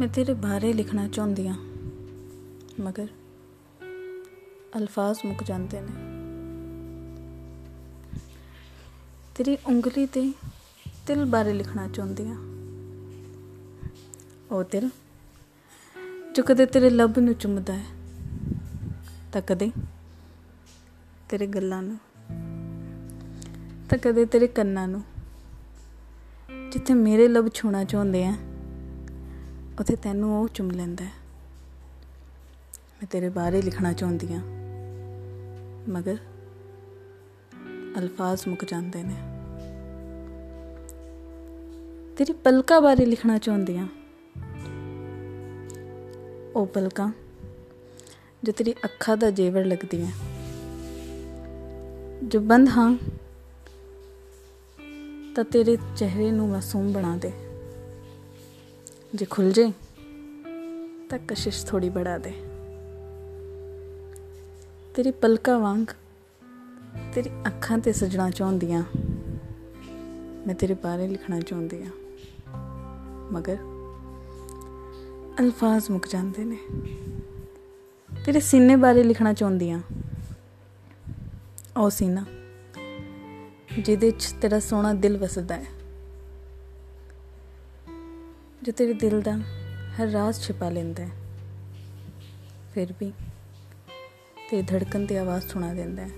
ਮੈਂ ਤੇਰੇ ਬਾਰੇ ਲਿਖਣਾ ਚਾਹੁੰਦੀ ਹਾਂ। ਮਗਰ ਅਲਫਾਜ਼ ਮੁੱਕ ਜਾਂਦੇ ਨੇ। ਤੇਰੀ ਉਂਗਲੀ ਤੇ ਤਿਲ ਬਾਰੇ ਲਿਖਣਾ ਚਾਹੁੰਦੀ ਹਾਂ। ਉਹ ਤਿਲ ਜੋ ਕਦੇ ਤੇਰੇ ਲੱਭ ਨੂੰ ਚੁੰਮਦਾ ਹੈ, ਤਾਂ ਕਦੇ ਤੇਰੇ ਗੱਲਾਂ ਨੂੰ, ਤਾਂ ਕਦੇ ਤੇਰੇ ਕੰਨਾਂ ਨੂੰ, ਜਿੱਥੇ ਮੇਰੇ ਲੱਭ ਛੂਣਾ ਚਾਹੁੰਦੇ ਆ। ਉਥੇ ਤੈਨੂੰ ਉਹ ਚੁੰਮ ਲੈਂਦਾ ਹੈ। ਮੈਂ ਤੇਰੇ ਬਾਰੇ ਲਿਖਣਾ ਚਾਹੁੰਦੀ ਆ ਮਗਰ ਅਲਫਾਜ਼ ਮੁੱਕ ਜਾਂਦੇ ਨੇ। ਤੇਰੀ ਪਲਕਾਂ ਬਾਰੇ ਲਿਖਣਾ ਚਾਹੁੰਦੀ ਆ ਉਹ ਪਲਕਾਂ ਜੋ ਤੇਰੀ ਅੱਖਾਂ ਦਾ ਜੇਵਰ ਲੱਗਦੀਆਂ ਜੋ ਬੰਦ ਹਾਂ ਤਾਂ ਤੇਰੇ ਚਿਹਰੇ ਨੂੰ ਮਾਸੂਮ ਬਣਾ ਦੇ। ਜੇ ਖੁੱਲ ਜੇ ਤਾਂ ਕਸ਼ਿਸ਼ ਥੋੜੀ ਬੜਾ ਦੇ। ਤੇਰੀ ਪਲਕਾਂ ਵਾਂਗ, ਤੇਰੀ ਅੱਖਾਂ ਤੇ ਸਜਣਾ ਚਾਹੁੰਦੀਆਂ। ਮੈਂ ਤੇਰੇ ਬਾਰੇ ਲਿਖਣਾ ਚਾਹੁੰਦੀ ਆ ਮਗਰ ਅਲਫਾਜ਼ ਮੁੱਕ ਜਾਂਦੇ ਨੇ। ਤੇਰੇ ਸੀਨੇ ਬਾਰੇ ਲਿਖਣਾ ਚਾਹੁੰਦੀ ਆ ਉਹ ਸੀਨਾ, ਜਿਹਦੇ 'ਚ ਤੇਰਾ ਸੋਹਣਾ ਦਿਲ ਵਸਦਾ ਹੈ। ਜੋ ਤੇਰੇ ਦਿਲ ਦਾ ਹਰ ਰਾਜ਼ ਛਿਪਾ ਲੈਂਦਾ ਹੈ, ਫਿਰ ਵੀ ਤੇ ਧੜਕਣ ਦੀ ਆਵਾਜ਼ ਸੁਣਾ ਦਿੰਦਾ ਹੈ।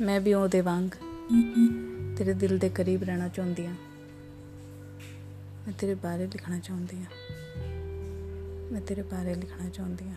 ਮੈਂ ਵੀ ਉਹਦੇ ਵਾਂਗ ਤੇਰੇ ਦਿਲ ਦੇ ਕਰੀਬ ਰਹਿਣਾ ਚਾਹੁੰਦੀ ਹਾਂ। ਮੈਂ ਤੇਰੇ ਬਾਰੇ ਲਿਖਣਾ ਚਾਹੁੰਦੀ ਹਾਂ। ਮੈਂ ਤੇਰੇ ਬਾਰੇ ਲਿਖਣਾ ਚਾਹੁੰਦੀ ਹਾਂ।